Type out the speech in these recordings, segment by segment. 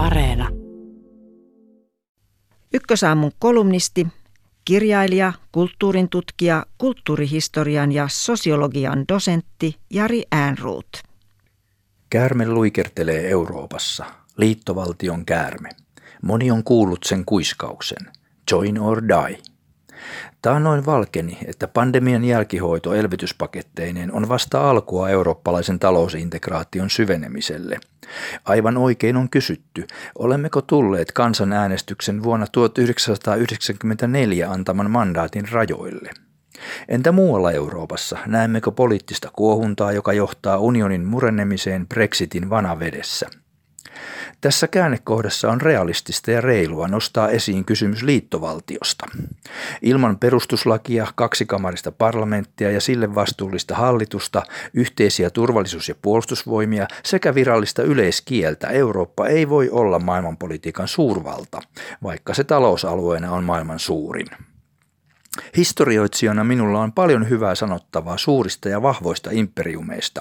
Areena. Ykkösaamun kolumnisti, kirjailija, kulttuurin tutkija, kulttuurihistorian ja sosiologian dosentti Jari Äänruut. Käärme luikertelee Euroopassa, liittovaltion käärme. Moni on kuullut sen kuiskauksen. Join or die. Taannoin valkeni, että pandemian jälkihoito elvytyspaketteineen on vasta alkua eurooppalaisen talousintegraation syvenemiselle. Aivan oikein on kysytty, olemmeko tulleet kansanäänestyksen vuonna 1994 antaman mandaatin rajoille. Entä muualla Euroopassa, näemmekö poliittista kuohuntaa, joka johtaa unionin murennemiseen Brexitin vanavedessä? Tässä käännekohdassa on realistista ja reilua nostaa esiin kysymys liittovaltiosta. Ilman perustuslakia, kaksikamarista parlamenttia ja sille vastuullista hallitusta, yhteisiä turvallisuus- ja puolustusvoimia sekä virallista yleiskieltä Eurooppa ei voi olla maailmanpolitiikan suurvalta, vaikka se talousalueena on maailman suurin. Historioitsijana minulla on paljon hyvää sanottavaa suurista ja vahvoista imperiumeista.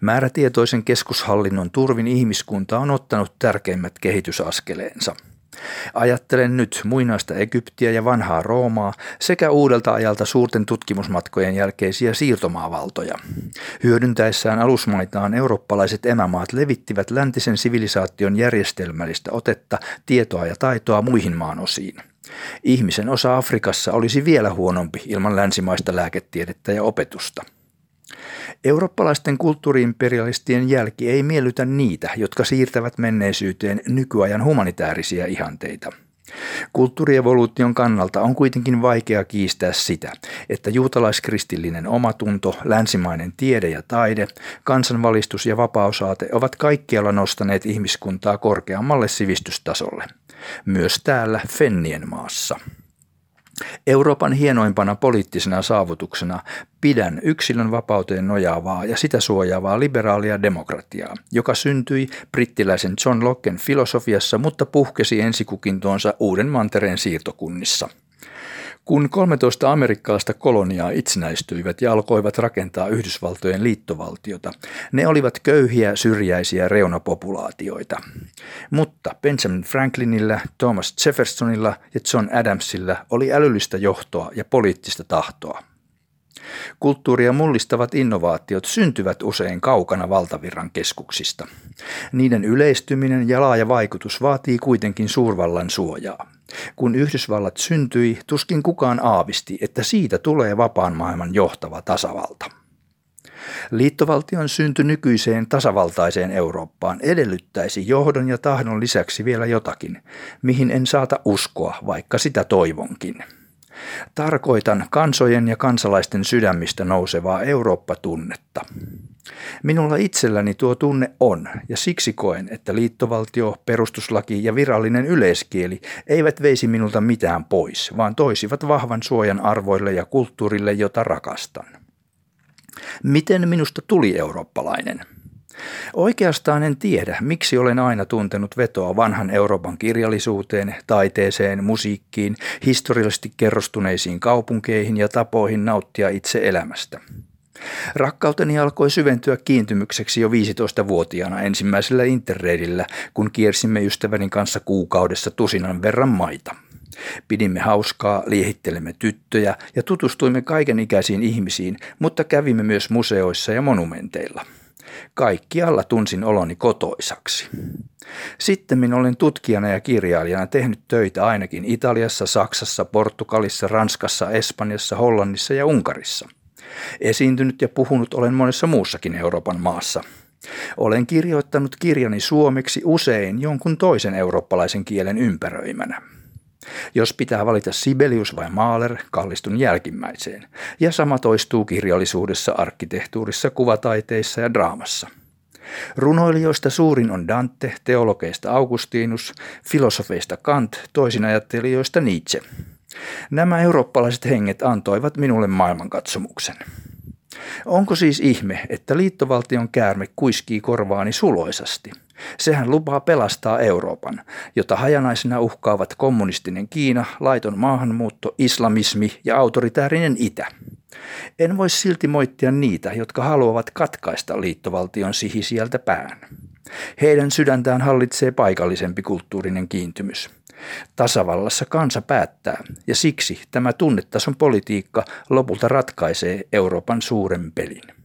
Määrätietoisen keskushallinnon turvin ihmiskunta on ottanut tärkeimmät kehitysaskeleensa. Ajattelen nyt muinaista Egyptiä ja vanhaa Roomaa sekä uudelta ajalta suurten tutkimusmatkojen jälkeisiä siirtomaavaltoja. Hyödyntäessään alusmaitaan eurooppalaiset emämaat levittivät läntisen sivilisaation järjestelmällistä otetta, tietoa ja taitoa muihin maanosiin. Ihmisen osa Afrikassa olisi vielä huonompi ilman länsimaista lääketiedettä ja opetusta. Eurooppalaisten kulttuuriimperialistien jälki ei miellytä niitä, jotka siirtävät menneisyyteen nykyajan humanitaarisia ihanteita. Kulttuurievoluution kannalta on kuitenkin vaikea kiistää sitä, että juutalaiskristillinen omatunto, länsimainen tiede ja taide, kansanvalistus ja vapausaate ovat kaikkialla nostaneet ihmiskuntaa korkeammalle sivistystasolle. Myös täällä Fennien maassa. Euroopan hienoimpana poliittisena saavutuksena pidän yksilön vapauteen nojaavaa ja sitä suojaavaa liberaalia demokratiaa, joka syntyi brittiläisen John Locken filosofiassa, mutta puhkesi ensikukintoonsa uuden mantereen siirtokunnissa – kun 13 amerikkalaista koloniaa itsenäistyivät ja alkoivat rakentaa Yhdysvaltojen liittovaltiota, ne olivat köyhiä, syrjäisiä reunapopulaatioita. Mutta Benjamin Franklinilla, Thomas Jeffersonilla ja John Adamsilla oli älyllistä johtoa ja poliittista tahtoa. Kulttuuria mullistavat innovaatiot syntyvät usein kaukana valtavirran keskuksista. Niiden yleistyminen ja laaja vaikutus vaatii kuitenkin suurvallan suojaa. Kun Yhdysvallat syntyi, tuskin kukaan aavisti, että siitä tulee vapaan maailman johtava tasavalta. Liittovaltion synty nykyiseen tasavaltaiseen Eurooppaan edellyttäisi johdon ja tahdon lisäksi vielä jotakin, mihin en saata uskoa, vaikka sitä toivonkin. Tarkoitan kansojen ja kansalaisten sydämistä nousevaa Eurooppa-tunnetta. Minulla itselläni tuo tunne on, ja siksi koen, että liittovaltio, perustuslaki ja virallinen yleiskieli eivät veisi minulta mitään pois, vaan toisivat vahvan suojan arvoille ja kulttuurille, jota rakastan. Miten minusta tuli eurooppalainen? Oikeastaan en tiedä, miksi olen aina tuntenut vetoa vanhan Euroopan kirjallisuuteen, taiteeseen, musiikkiin, historiallisesti kerrostuneisiin kaupunkeihin ja tapoihin nauttia itse elämästä. Rakkauteni alkoi syventyä kiintymykseksi jo 15-vuotiaana ensimmäisellä interreidillä, kun kiersimme ystäväni kanssa kuukaudessa tusinan verran maita. Pidimme hauskaa, liehittelemme tyttöjä ja tutustuimme kaikenikäisiin ihmisiin, mutta kävimme myös museoissa ja monumenteilla – Kaikkialla tunsin oloni kotoisaksi. Sitten olen tutkijana ja kirjailijana tehnyt töitä ainakin Italiassa, Saksassa, Portugalissa, Ranskassa, Espanjassa, Hollannissa ja Unkarissa. Esiintynyt ja puhunut olen monessa muussakin Euroopan maassa. Olen kirjoittanut kirjani suomeksi usein jonkun toisen eurooppalaisen kielen ympäröimänä. Jos pitää valita Sibelius vai Mahler, kallistun jälkimmäiseen. Ja sama toistuu kirjallisuudessa, arkkitehtuurissa, kuvataiteissa ja draamassa. Runoilijoista suurin on Dante, teologeista Augustinus, filosofeista Kant, toisinajattelijoista Nietzsche. Nämä eurooppalaiset henget antoivat minulle maailmankatsomuksen. Onko siis ihme, että liittovaltion käärme kuiskii korvaani suloisasti? Sehän lupaa pelastaa Euroopan, jota hajanaisena uhkaavat kommunistinen Kiina, laiton maahanmuutto, islamismi ja autoritäärinen itä. En voi silti moittia niitä, jotka haluavat katkaista liittovaltion sihi sieltä pään. Heidän sydäntään hallitsee paikallisempi kulttuurinen kiintymys. Tasavallassa kansa päättää, ja siksi tämä tunnetason politiikka lopulta ratkaisee Euroopan suuren pelin.